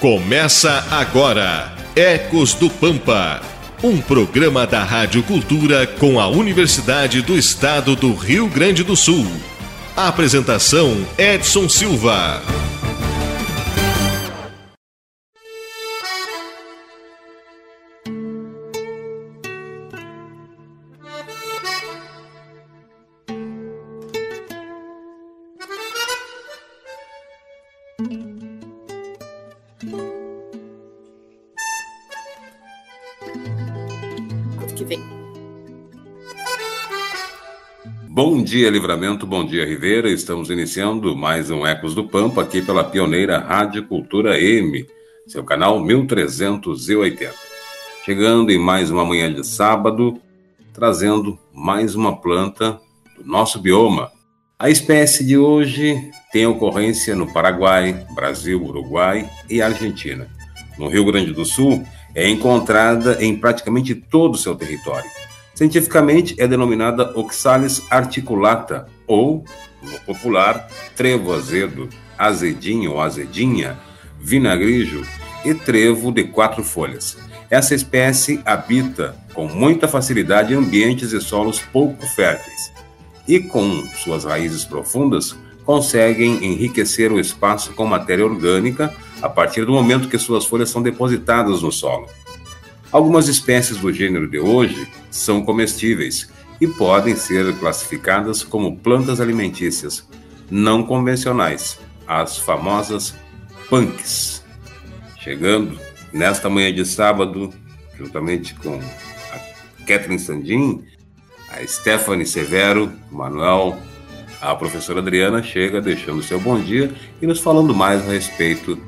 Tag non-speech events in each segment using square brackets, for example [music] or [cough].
Começa agora Ecos do Pampa, um programa da Rádio Cultura com a Universidade do Estado do Rio Grande do Sul. Apresentação Edson Silva. Bom dia, Livramento, bom dia, Ribeira. Estamos iniciando mais um Ecos do Pampa aqui pela pioneira Rádio Cultura M, seu canal 1380. Chegando em mais uma manhã de sábado, trazendo mais uma planta do nosso bioma. A espécie de hoje tem ocorrência no Paraguai, Brasil, Uruguai e Argentina. No Rio Grande do Sul, é encontrada em praticamente todo o seu território Cientificamente é denominada Oxalis articulata ou, no popular, trevo azedo, azedinho ou azedinha, vinagrijo e trevo de quatro folhas. Essa espécie habita com muita facilidade ambientes e solos pouco férteis e, com suas raízes profundas, conseguem enriquecer o espaço com matéria orgânica a partir do momento que suas folhas são depositadas no solo. Algumas espécies do gênero de hoje são comestíveis e podem ser classificadas como plantas alimentícias não convencionais, as famosas punks. Chegando nesta manhã de sábado, juntamente com a Kathleen Sandin, a Stephanie Severo, Manuel, a professora Adriana chega deixando seu bom dia e nos falando mais a respeito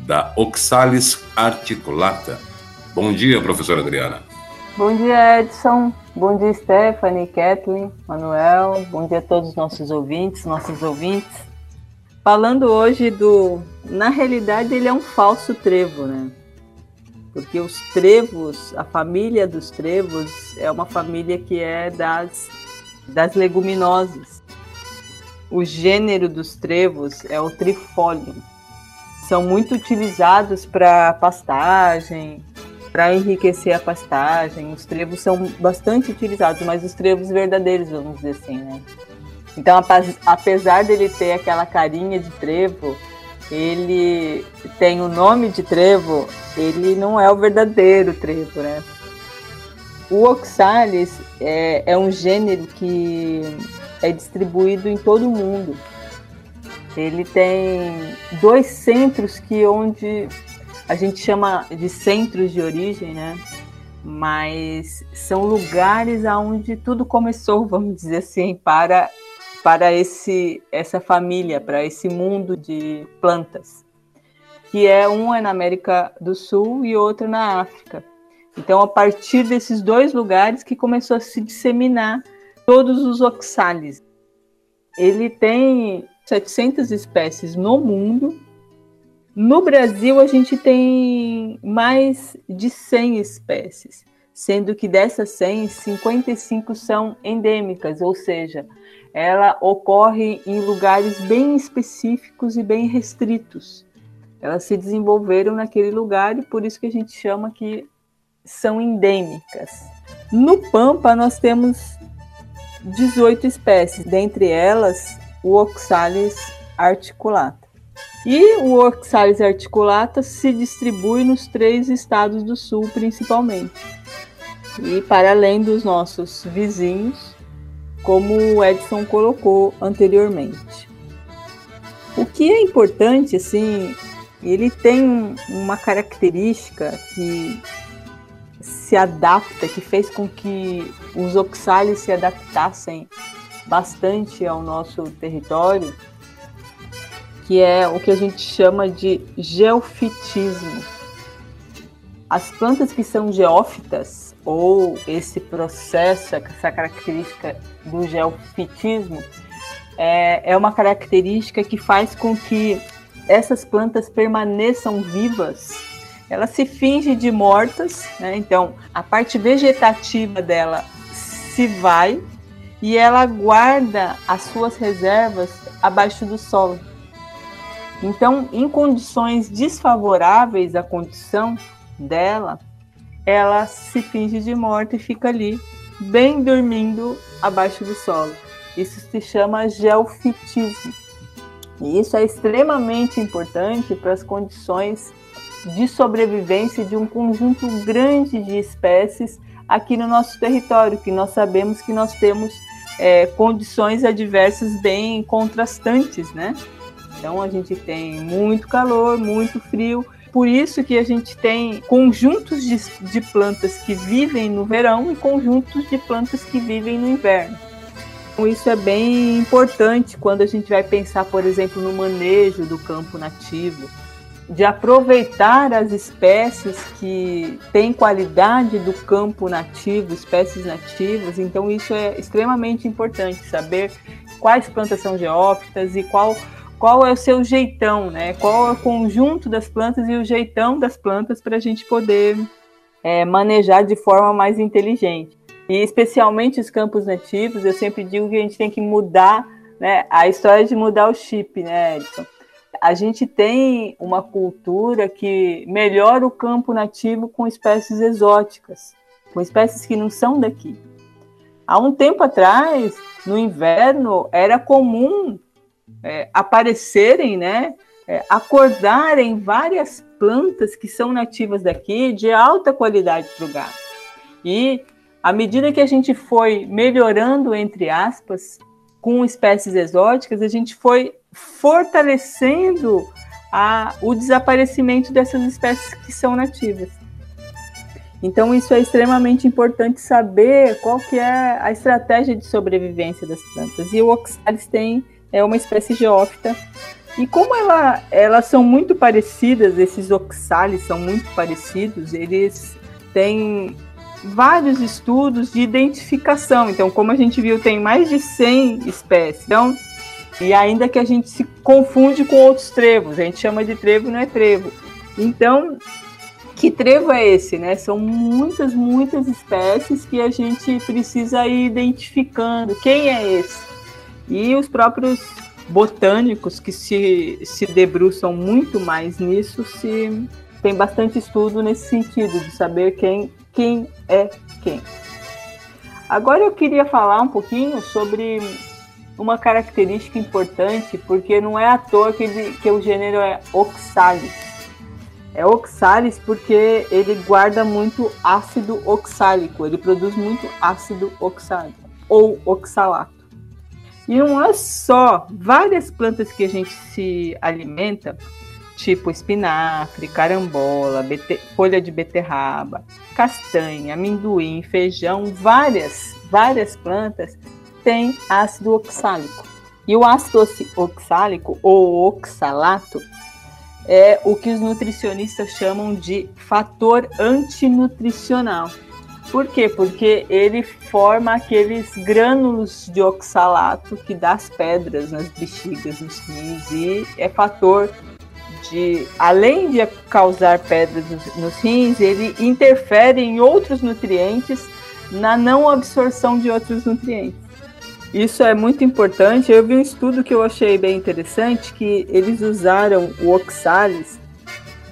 da Oxalis articulata Bom dia, professora Adriana. Bom dia, Edson. Bom dia, Stephanie, Kathleen, Manuel. Bom dia a todos os nossos ouvintes, nossos ouvintes. Falando hoje do. Na realidade, ele é um falso trevo, né? Porque os trevos, a família dos trevos, é uma família que é das, das leguminosas. O gênero dos trevos é o trifolium. São muito utilizados para pastagem, para enriquecer a pastagem. Os trevos são bastante utilizados, mas os trevos verdadeiros, vamos dizer assim, né? Então, apesar dele ter aquela carinha de trevo, ele tem o nome de trevo, ele não é o verdadeiro trevo, né? O oxalis é, é um gênero que é distribuído em todo o mundo. Ele tem dois centros que onde a gente chama de centros de origem, né? Mas são lugares aonde tudo começou, [laughs] vamos dizer assim, para para esse essa família, para esse mundo de plantas, que é um é na América do Sul e outro na África. Então, a partir desses dois lugares que começou a se disseminar todos os oxalis. Ele tem 700 espécies no mundo no Brasil, a gente tem mais de 100 espécies, sendo que dessas 100, 55 são endêmicas, ou seja, ela ocorre em lugares bem específicos e bem restritos. Elas se desenvolveram naquele lugar e por isso que a gente chama que são endêmicas. No Pampa, nós temos 18 espécies, dentre elas o Oxalis articulata. E o Oxalis articulata se distribui nos três estados do sul, principalmente. E para além dos nossos vizinhos, como o Edson colocou anteriormente. O que é importante, assim, ele tem uma característica que se adapta, que fez com que os oxalis se adaptassem bastante ao nosso território, que é o que a gente chama de geofitismo. As plantas que são geófitas, ou esse processo, essa característica do geofitismo, é, é uma característica que faz com que essas plantas permaneçam vivas. Ela se finge de mortas, né? então a parte vegetativa dela se vai e ela guarda as suas reservas abaixo do solo. Então, em condições desfavoráveis à condição dela, ela se finge de morta e fica ali, bem dormindo abaixo do solo. Isso se chama geofitismo. E isso é extremamente importante para as condições de sobrevivência de um conjunto grande de espécies aqui no nosso território, que nós sabemos que nós temos é, condições adversas bem contrastantes, né? Então a gente tem muito calor, muito frio, por isso que a gente tem conjuntos de, de plantas que vivem no verão e conjuntos de plantas que vivem no inverno. Então, isso é bem importante quando a gente vai pensar, por exemplo, no manejo do campo nativo, de aproveitar as espécies que têm qualidade do campo nativo, espécies nativas. Então, isso é extremamente importante, saber quais plantas são geófitas e qual qual é o seu jeitão, né? Qual é o conjunto das plantas e o jeitão das plantas para a gente poder é, manejar de forma mais inteligente. E especialmente os campos nativos, eu sempre digo que a gente tem que mudar, né? A história de mudar o chip, né, Edson? A gente tem uma cultura que melhora o campo nativo com espécies exóticas, com espécies que não são daqui. Há um tempo atrás, no inverno, era comum é, aparecerem, né, é, acordarem várias plantas que são nativas daqui de alta qualidade para o gado. E à medida que a gente foi melhorando, entre aspas, com espécies exóticas, a gente foi fortalecendo a, o desaparecimento dessas espécies que são nativas. Então isso é extremamente importante saber qual que é a estratégia de sobrevivência das plantas. E o Oxalis tem é uma espécie geófita. E como ela, elas são muito parecidas, esses oxalis são muito parecidos, eles têm vários estudos de identificação. Então, como a gente viu, tem mais de 100 espécies. Então, e ainda que a gente se confunde com outros trevos, a gente chama de trevo, não é trevo. Então, que trevo é esse, né? São muitas, muitas espécies que a gente precisa ir identificando. Quem é esse? E os próprios botânicos que se, se debruçam muito mais nisso, se tem bastante estudo nesse sentido, de saber quem, quem é quem. Agora eu queria falar um pouquinho sobre uma característica importante, porque não é à toa que, ele, que o gênero é Oxalis. É Oxalis porque ele guarda muito ácido oxálico, ele produz muito ácido oxálico ou oxalato. E não é só várias plantas que a gente se alimenta, tipo espinafre, carambola, folha de beterraba, castanha, amendoim, feijão, várias, várias plantas têm ácido oxálico. E o ácido oxálico ou oxalato é o que os nutricionistas chamam de fator antinutricional. Por quê? Porque ele forma aqueles grânulos de oxalato que dá as pedras nas bexigas, nos rins, e é fator de, além de causar pedras nos rins, ele interfere em outros nutrientes na não absorção de outros nutrientes. Isso é muito importante. Eu vi um estudo que eu achei bem interessante, que eles usaram o oxalis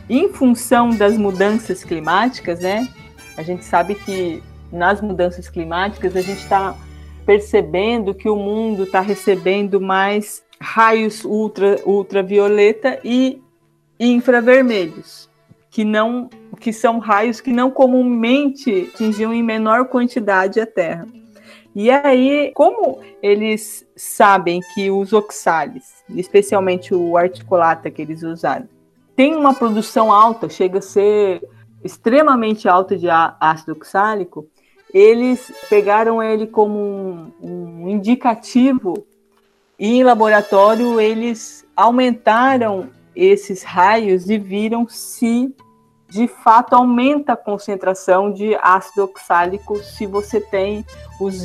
em função das mudanças climáticas, né? A gente sabe que nas mudanças climáticas a gente está percebendo que o mundo está recebendo mais raios ultra, ultravioleta e infravermelhos, que não que são raios que não comumente atingiam em menor quantidade a Terra. E aí, como eles sabem que os oxalis, especialmente o articulata que eles usaram, tem uma produção alta, chega a ser extremamente alta de ácido oxálico, eles pegaram ele como um, um indicativo e em laboratório eles aumentaram esses raios e viram se de fato aumenta a concentração de ácido oxálico se você tem os,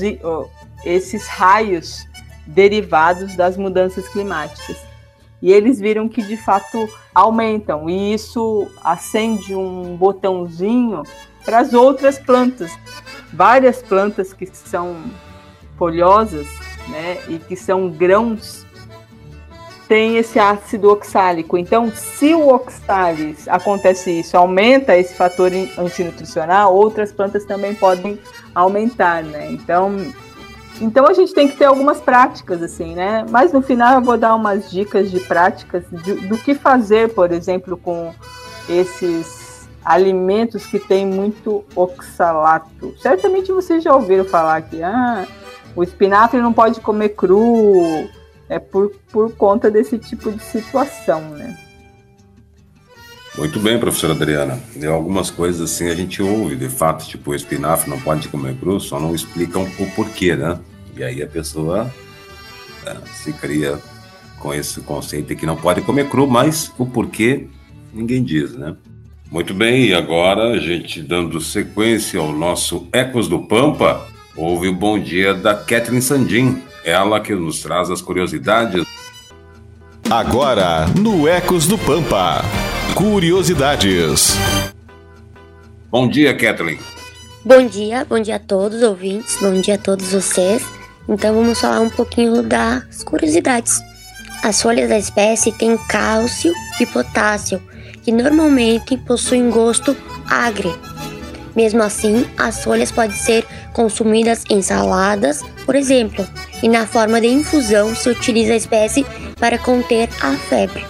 esses raios derivados das mudanças climáticas. E eles viram que de fato aumentam, e isso acende um botãozinho para as outras plantas. Várias plantas que são folhosas né, e que são grãos tem esse ácido oxálico. Então, se o oxalis acontece isso, aumenta esse fator antinutricional, outras plantas também podem aumentar, né? Então, então a gente tem que ter algumas práticas assim, né? Mas no final eu vou dar umas dicas de práticas de, do que fazer, por exemplo, com esses alimentos que têm muito oxalato. Certamente vocês já ouviram falar que ah, o espinafre não pode comer cru, é por, por conta desse tipo de situação, né? Muito bem, professora Adriana. De algumas coisas assim a gente ouve, de fato, tipo, o espinafre não pode comer cru, só não explicam o porquê, né? E aí a pessoa é, se cria com esse conceito de que não pode comer cru, mas o porquê ninguém diz, né? Muito bem, e agora a gente dando sequência ao nosso Ecos do Pampa, houve o bom dia da Kathleen Sandin, ela que nos traz as curiosidades. Agora, no Ecos do Pampa, curiosidades. Bom dia, Kathleen. Bom dia, bom dia a todos os ouvintes, bom dia a todos vocês. Então vamos falar um pouquinho das curiosidades. As folhas da espécie têm cálcio e potássio, que normalmente possuem gosto agre. Mesmo assim, as folhas podem ser consumidas em saladas, por exemplo, e na forma de infusão se utiliza a espécie para conter a febre.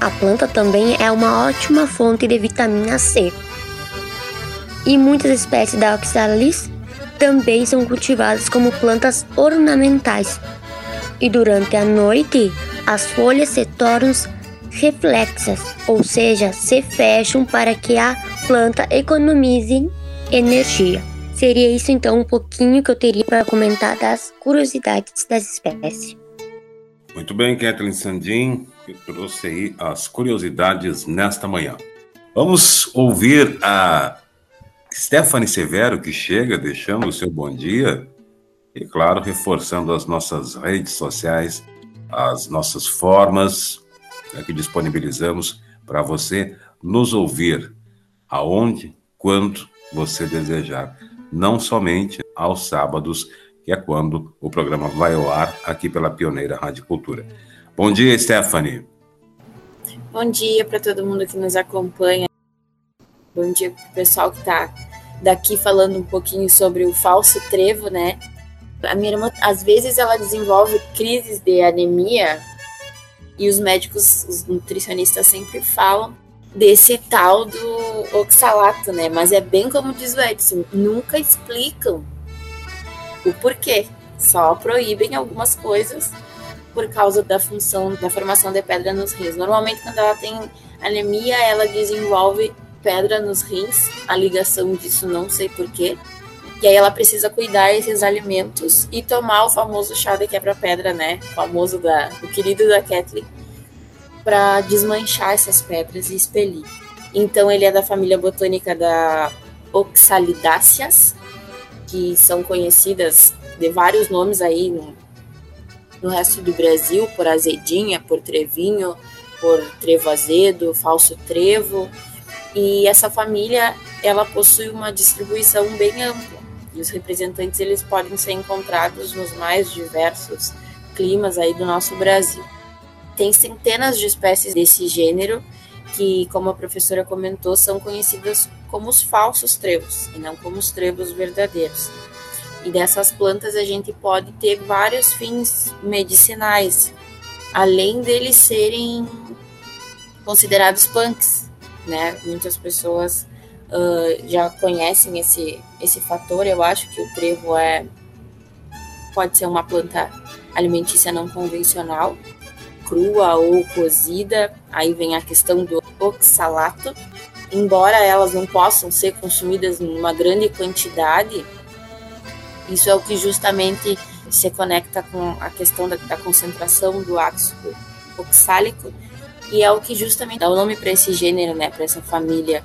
A planta também é uma ótima fonte de vitamina C. E muitas espécies da Oxalis também são cultivadas como plantas ornamentais, e durante a noite as folhas se tornam reflexas, ou seja, se fecham para que a planta economize energia. Seria isso então um pouquinho que eu teria para comentar das curiosidades das espécies. Muito bem, Kathleen Sandin, que trouxe aí as curiosidades nesta manhã. Vamos ouvir a Stephanie Severo, que chega deixando o seu bom dia e, claro, reforçando as nossas redes sociais, as nossas formas né, que disponibilizamos para você nos ouvir aonde, quando você desejar, não somente aos sábados, que é quando o programa vai ao ar aqui pela Pioneira Rádio Cultura. Bom dia, Stephanie. Bom dia para todo mundo que nos acompanha. Bom dia para o pessoal que está daqui falando um pouquinho sobre o falso trevo, né? A minha irmã, às vezes, ela desenvolve crises de anemia e os médicos, os nutricionistas sempre falam desse tal do oxalato, né? Mas é bem como diz o Edson, nunca explicam o porquê, só proíbem algumas coisas por causa da função da formação de pedra nos rins. Normalmente, quando ela tem anemia, ela desenvolve pedra nos rins, a ligação disso não sei porquê. E aí ela precisa cuidar esses alimentos e tomar o famoso chá de quebra-pedra, né? O famoso da, o querido da Kathleen, para desmanchar essas pedras e expelir. Então ele é da família botânica da Oxalidáceas, que são conhecidas de vários nomes aí no, no resto do Brasil, por azedinha, por trevinho, por trevo azedo, falso trevo. E essa família, ela possui uma distribuição bem ampla e os representantes eles podem ser encontrados nos mais diversos climas aí do nosso Brasil. Tem centenas de espécies desse gênero que, como a professora comentou, são conhecidas como os falsos trevos e não como os trevos verdadeiros. E dessas plantas a gente pode ter vários fins medicinais, além deles serem considerados punks, né? Muitas pessoas uh, já conhecem esse, esse fator. Eu acho que o trevo é pode ser uma planta alimentícia não convencional, crua ou cozida. Aí vem a questão do oxalato. Embora elas não possam ser consumidas em uma grande quantidade, isso é o que justamente se conecta com a questão da, da concentração do ácido oxálico e é o que justamente dá o nome para esse gênero, né, para essa família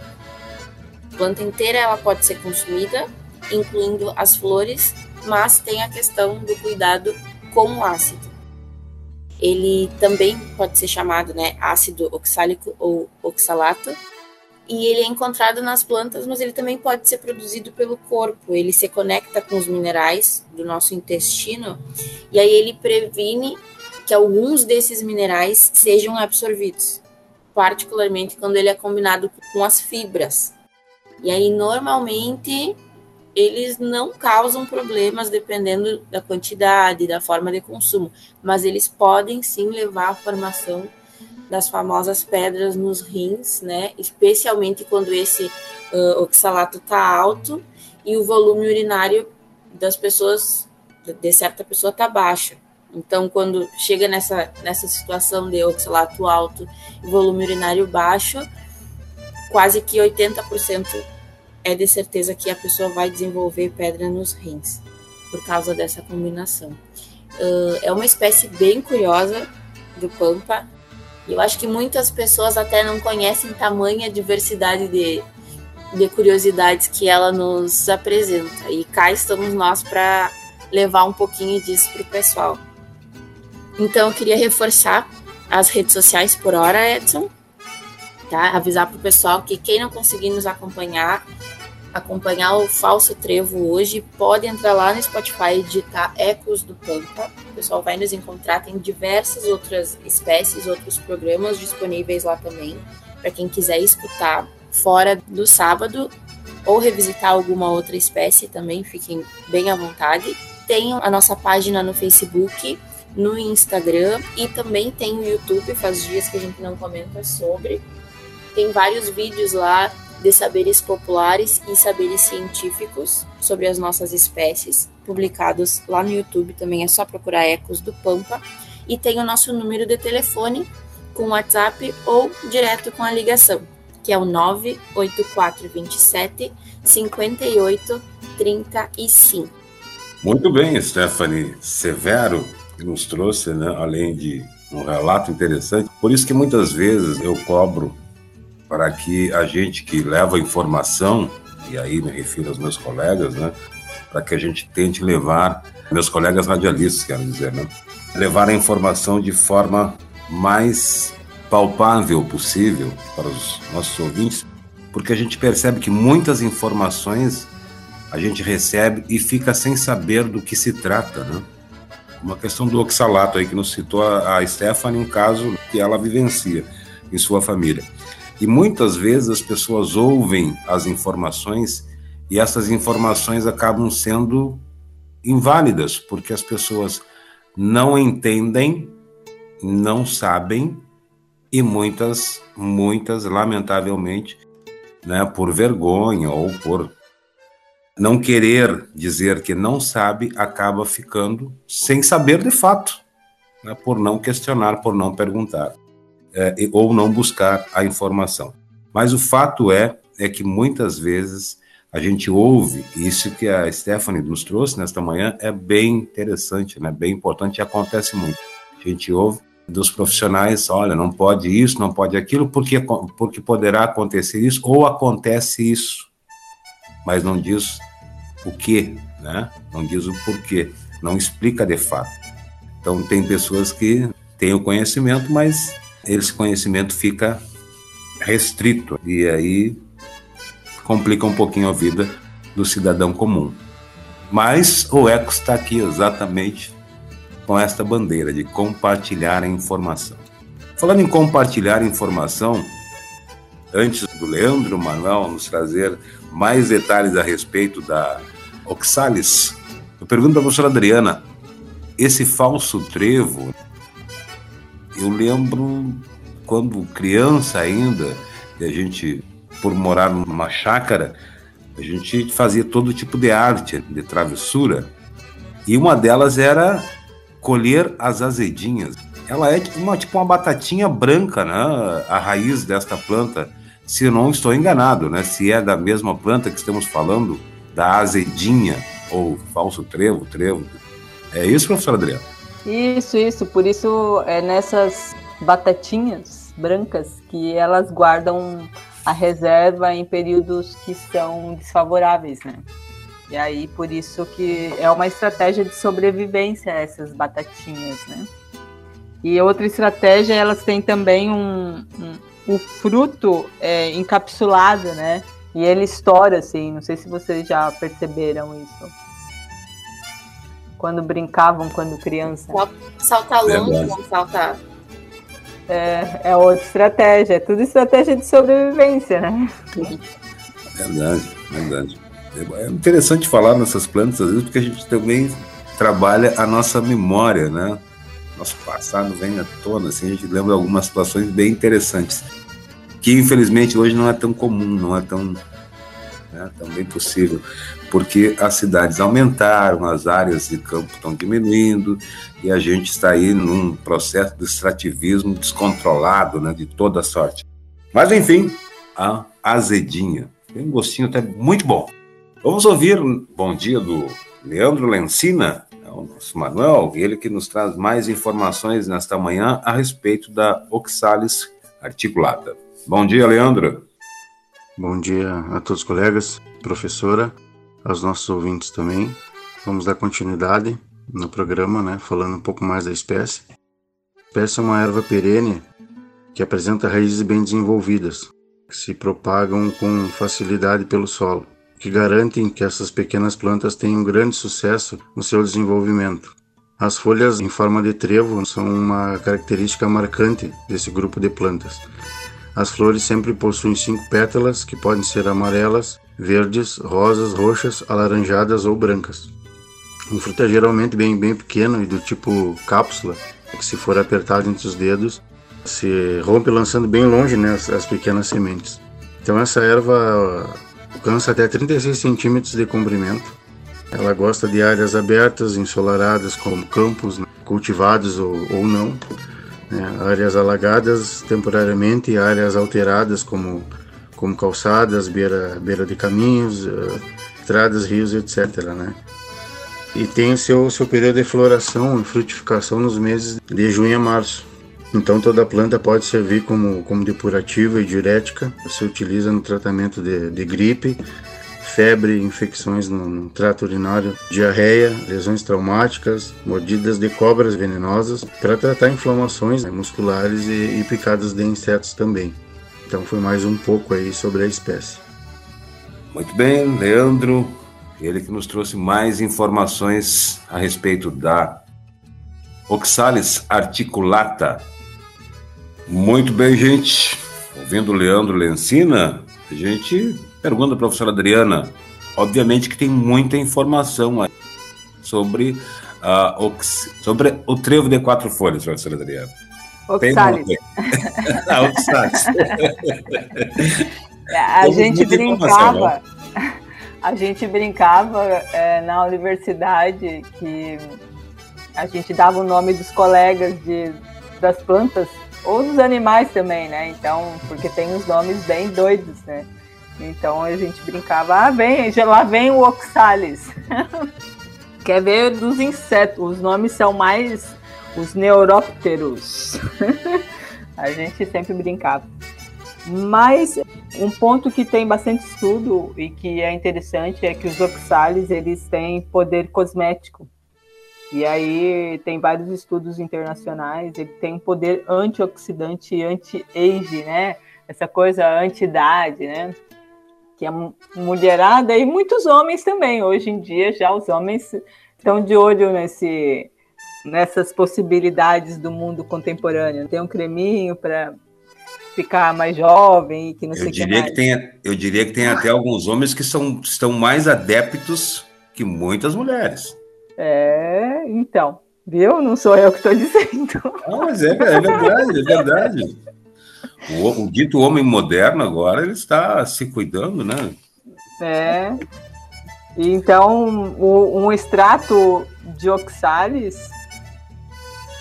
planta inteira ela pode ser consumida, incluindo as flores, mas tem a questão do cuidado com o ácido. Ele também pode ser chamado né, ácido oxálico ou oxalato, e ele é encontrado nas plantas, mas ele também pode ser produzido pelo corpo. Ele se conecta com os minerais do nosso intestino e aí ele previne que alguns desses minerais sejam absorvidos, particularmente quando ele é combinado com as fibras. E aí, normalmente, eles não causam problemas dependendo da quantidade, da forma de consumo, mas eles podem sim levar à formação das famosas pedras nos rins, né? Especialmente quando esse uh, oxalato está alto e o volume urinário das pessoas, de certa pessoa, está baixo. Então, quando chega nessa, nessa situação de oxalato alto e volume urinário baixo, quase que 80% é de certeza que a pessoa vai desenvolver pedra nos rins por causa dessa combinação. Uh, é uma espécie bem curiosa do pampa. Eu acho que muitas pessoas até não conhecem tamanha diversidade de, de curiosidades que ela nos apresenta. E cá estamos nós para levar um pouquinho disso para o pessoal. Então eu queria reforçar as redes sociais por hora, Edson. Tá? Avisar para o pessoal que quem não conseguir nos acompanhar, acompanhar o Falso Trevo hoje, pode entrar lá no Spotify e digitar Ecos do Pampa. O pessoal vai nos encontrar, tem diversas outras espécies, outros programas disponíveis lá também, para quem quiser escutar fora do sábado ou revisitar alguma outra espécie também, fiquem bem à vontade. Tem a nossa página no Facebook, no Instagram e também tem o YouTube, faz dias que a gente não comenta sobre. Tem vários vídeos lá de saberes populares e saberes científicos sobre as nossas espécies, publicados lá no YouTube, também é só procurar Ecos do Pampa. E tem o nosso número de telefone com WhatsApp ou direto com a ligação, que é o 98427 5835. Muito bem, Stephanie Severo, que nos trouxe, né, além de um relato interessante. Por isso que muitas vezes eu cobro para que a gente que leva informação, e aí me refiro aos meus colegas, né, para que a gente tente levar, meus colegas radialistas, quero dizer, né, levar a informação de forma mais palpável possível para os nossos ouvintes, porque a gente percebe que muitas informações a gente recebe e fica sem saber do que se trata, né? Uma questão do oxalato aí que nos citou a Stephanie, um caso que ela vivencia em sua família. E muitas vezes as pessoas ouvem as informações e essas informações acabam sendo inválidas, porque as pessoas não entendem, não sabem e muitas, muitas, lamentavelmente, né, por vergonha ou por não querer dizer que não sabe, acaba ficando sem saber de fato, né, por não questionar, por não perguntar é, ou não buscar a informação. Mas o fato é, é que muitas vezes a gente ouve, isso que a Stephanie nos trouxe nesta manhã é bem interessante, né? bem importante e acontece muito. A gente ouve dos profissionais, olha, não pode isso, não pode aquilo, porque, porque poderá acontecer isso, ou acontece isso, mas não diz o que, né? não diz o porquê, não explica de fato. Então, tem pessoas que têm o conhecimento, mas esse conhecimento fica restrito e aí complica um pouquinho a vida do cidadão comum. Mas o ECO está aqui exatamente com esta bandeira de compartilhar a informação. Falando em compartilhar informação, antes do Leandro Manuel nos trazer mais detalhes a respeito da Oxalis, eu pergunto para a professora Adriana, esse falso trevo eu lembro quando criança ainda, a gente, por morar numa chácara, a gente fazia todo tipo de arte, de travessura, e uma delas era colher as azedinhas. Ela é tipo uma, tipo uma batatinha branca, né? A raiz desta planta, se não estou enganado, né? Se é da mesma planta que estamos falando, da azedinha, ou falso trevo, trevo. É isso, professor Adriano? Isso, isso. Por isso é nessas batatinhas brancas que elas guardam a reserva em períodos que são desfavoráveis, né? E aí por isso que é uma estratégia de sobrevivência essas batatinhas, né? E outra estratégia, elas têm também um, um o fruto é, encapsulado, né? E ele estoura assim. Não sei se vocês já perceberam isso. Quando brincavam quando criança. Salta longe, não salta. É, é outra estratégia, é tudo estratégia de sobrevivência, né? Verdade, verdade. É interessante falar nessas plantas, às vezes, porque a gente também trabalha a nossa memória, né? Nosso passado vem à tona, assim, a gente lembra algumas situações bem interessantes, que infelizmente hoje não é tão comum, não é tão, né, tão bem possível porque as cidades aumentaram, as áreas de campo estão diminuindo e a gente está aí num processo de extrativismo descontrolado, né, de toda sorte. Mas enfim, a azedinha tem um gostinho até muito bom. Vamos ouvir bom dia do Leandro Lencina, é o nosso Manuel, ele que nos traz mais informações nesta manhã a respeito da oxalis articulata. Bom dia, Leandro. Bom dia a todos os colegas, professora aos nossos ouvintes também. Vamos dar continuidade no programa, né, falando um pouco mais da espécie. A espécie é uma erva perene que apresenta raízes bem desenvolvidas, que se propagam com facilidade pelo solo, que garantem que essas pequenas plantas tenham grande sucesso no seu desenvolvimento. As folhas em forma de trevo são uma característica marcante desse grupo de plantas. As flores sempre possuem cinco pétalas, que podem ser amarelas, verdes, rosas, roxas, alaranjadas ou brancas. Um fruto é geralmente bem, bem pequeno e do tipo cápsula, que se for apertado entre os dedos, se rompe lançando bem longe né, as, as pequenas sementes. Então essa erva alcança até 36 centímetros de comprimento. Ela gosta de áreas abertas, ensolaradas, como campos né, cultivados ou, ou não, né, áreas alagadas temporariamente e áreas alteradas, como como calçadas, beira, beira de caminhos, uh, estradas, rios, etc. Né? E tem o seu, seu período de floração e frutificação nos meses de junho a março. Então toda planta pode servir como, como depurativa e diurética. Você utiliza no tratamento de, de gripe, febre, infecções no, no, trato urinário, diarreia, lesões traumáticas, mordidas de cobras venenosas, para tratar inflamações né, musculares e, e picadas de insetos também. Então foi mais um pouco aí sobre a espécie. Muito bem, Leandro, ele que nos trouxe mais informações a respeito da Oxalis articulata. Muito bem, gente. Ouvindo o Leandro Lencina, a gente pergunta à professora Adriana. Obviamente que tem muita informação sobre, uh, sobre o trevo de quatro folhas, professora Adriana. Oxalis. [laughs] ah, Oxalis. a gente brincava, [laughs] a gente brincava é, na universidade que a gente dava o nome dos colegas de, das plantas ou dos animais também, né? Então, porque tem uns nomes bem doidos, né? Então a gente brincava, ah, vem, já lá vem o Oxalis. [laughs] Quer ver dos insetos? Os nomes são mais os neurópteros. [laughs] a gente sempre brincava. Mas um ponto que tem bastante estudo e que é interessante é que os oxalis eles têm poder cosmético. E aí tem vários estudos internacionais, ele tem um poder antioxidante e anti-age, né? Essa coisa anti-idade, né? Que a mulherada e muitos homens também. Hoje em dia já os homens estão de olho nesse nessas possibilidades do mundo contemporâneo. Tem um creminho para ficar mais jovem e que não eu sei diria que, que tem, Eu diria que tem até alguns homens que são, estão mais adeptos que muitas mulheres. É, então, viu? Não sou eu que estou dizendo. Ah, mas é, é verdade, é verdade. O, o, dito homem moderno agora ele está se cuidando, né? É. Então, o, um extrato de oxalis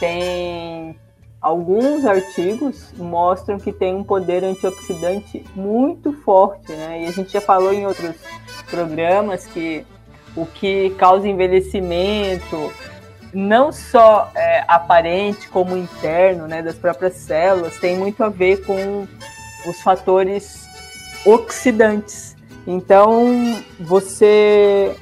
tem alguns artigos mostram que tem um poder antioxidante muito forte, né? E a gente já falou em outros programas que o que causa envelhecimento, não só é, aparente como interno, né, das próprias células, tem muito a ver com os fatores oxidantes. Então, você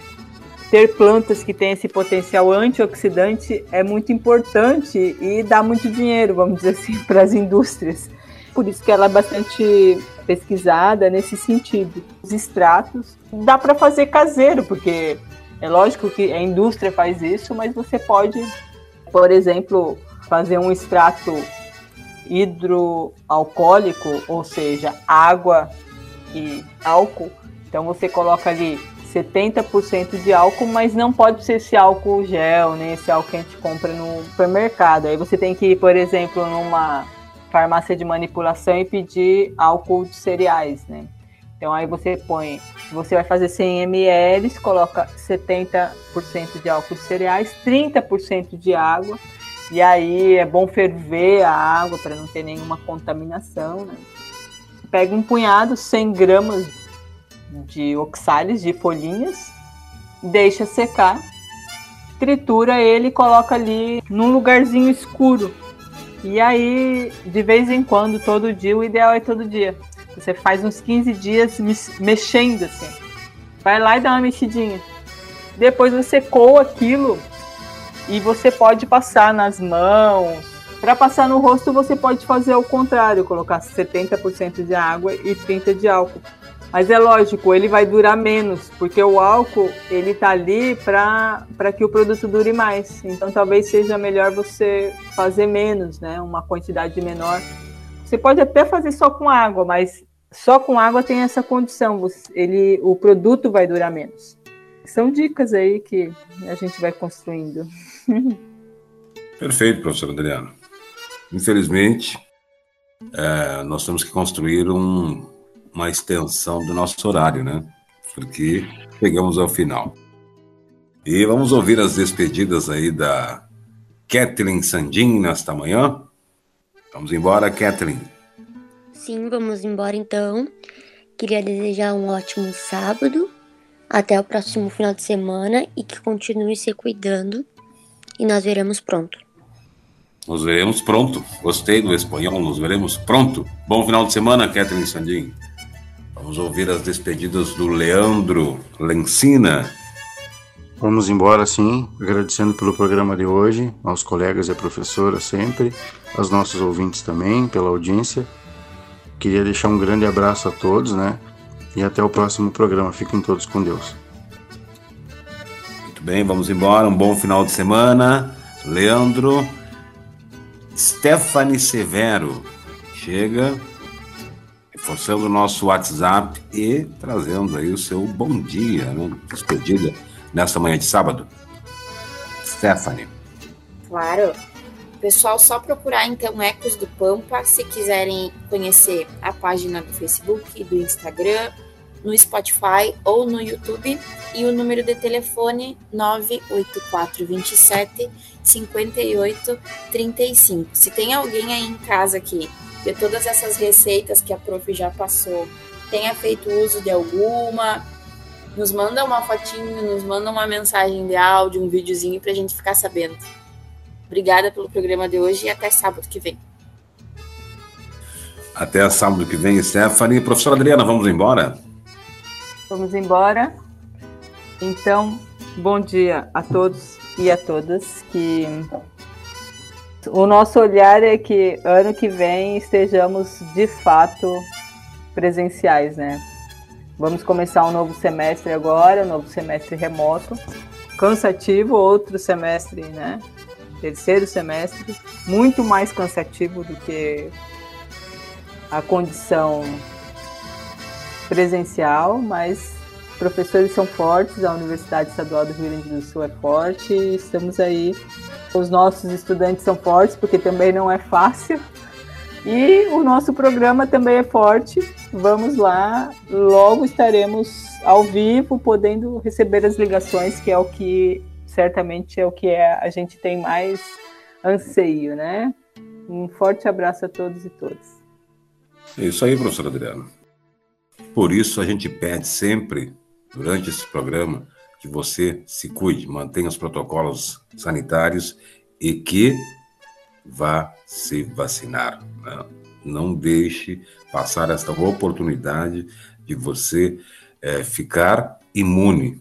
ter plantas que têm esse potencial antioxidante é muito importante e dá muito dinheiro, vamos dizer assim, [laughs] para as indústrias. Por isso que ela é bastante pesquisada nesse sentido. Os extratos dá para fazer caseiro, porque É lógico que a indústria faz isso, mas você pode, por exemplo, fazer um extrato hidroalcoólico, ou seja, água e álcool. Então você coloca ali 70% de álcool, mas não pode ser esse álcool gel, nem esse álcool que a gente compra no supermercado. Aí você tem que ir, por exemplo, numa farmácia de manipulação e pedir álcool de cereais, né? Então aí você põe, você vai fazer 100 ml, coloca 70% de álcool de cereais, 30% de água, e aí é bom ferver a água para não ter nenhuma contaminação, né? Pega um punhado, 100 gramas de oxalis, de folhinhas, deixa secar, tritura ele e coloca ali num lugarzinho escuro. E aí, de vez em quando, todo dia, o ideal é todo dia. Você faz uns 15 dias mexendo assim. Vai lá e dá uma mexidinha. Depois você coa aquilo e você pode passar nas mãos. Para passar no rosto, você pode fazer o contrário, colocar 70% de água e 30% de álcool. Mas é lógico, ele vai durar menos, porque o álcool ele tá ali para que o produto dure mais. Então talvez seja melhor você fazer menos, né? Uma quantidade menor. Você pode até fazer só com água, mas só com água tem essa condição, ele, o produto vai durar menos. São dicas aí que a gente vai construindo. [laughs] Perfeito, professor Adriano. Infelizmente, é, nós temos que construir um, uma extensão do nosso horário, né? Porque chegamos ao final. E vamos ouvir as despedidas aí da Kathleen Sandin nesta manhã. Vamos embora, Kathleen. Sim, vamos embora então. Queria desejar um ótimo sábado. Até o próximo final de semana e que continue se cuidando. E nós veremos pronto. Nos veremos pronto. Gostei do espanhol, nos veremos pronto. Bom final de semana, Kathleen Sandin. Vamos ouvir as despedidas do Leandro Lencina. Vamos embora, sim, agradecendo pelo programa de hoje, aos colegas e a professora sempre, aos nossos ouvintes também, pela audiência. Queria deixar um grande abraço a todos, né? E até o próximo programa. Fiquem todos com Deus. Muito bem, vamos embora. Um bom final de semana. Leandro. Stephanie Severo. Chega reforçando o nosso WhatsApp e trazendo aí o seu bom dia, né? Despedida nesta manhã de sábado. Stephanie. Claro. Pessoal, só procurar então Ecos do Pampa se quiserem conhecer a página do Facebook, do Instagram, no Spotify ou no YouTube e o número de telefone 98427 5835. Se tem alguém aí em casa que de todas essas receitas que a prof já passou, tenha feito uso de alguma, nos manda uma fotinho, nos manda uma mensagem de áudio, um videozinho para a gente ficar sabendo. Obrigada pelo programa de hoje e até sábado que vem. Até sábado que vem, Stephanie. Professora Adriana, vamos embora? Vamos embora. Então, bom dia a todos e a todas que o nosso olhar é que ano que vem estejamos de fato presenciais, né? Vamos começar um novo semestre agora, um novo semestre remoto, cansativo, outro semestre, né? Terceiro semestre, muito mais cansativo do que a condição presencial, mas professores são fortes, a Universidade Estadual do Rio Grande do Sul é forte, estamos aí os nossos estudantes são fortes, porque também não é fácil. E o nosso programa também é forte. Vamos lá, logo estaremos ao vivo, podendo receber as ligações, que é o que certamente é o que é, a gente tem mais anseio, né? Um forte abraço a todos e todas. É isso aí, professor Adriano. Por isso a gente pede sempre, durante esse programa, que você se cuide, mantenha os protocolos sanitários e que vá se vacinar. Né? Não deixe passar esta oportunidade de você é, ficar imune,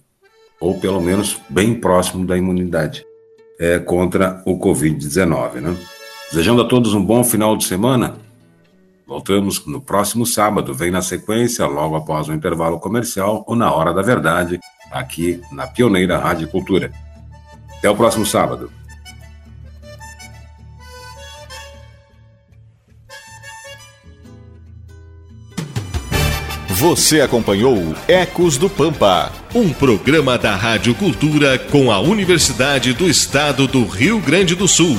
ou pelo menos bem próximo da imunidade é, contra o Covid-19. Né? Desejando a todos um bom final de semana. Voltamos no próximo sábado. Vem na sequência, logo após o intervalo comercial ou na hora da verdade aqui na Pioneira Rádio Cultura. Até o próximo sábado. Você acompanhou Ecos do Pampa, um programa da Rádio Cultura com a Universidade do Estado do Rio Grande do Sul.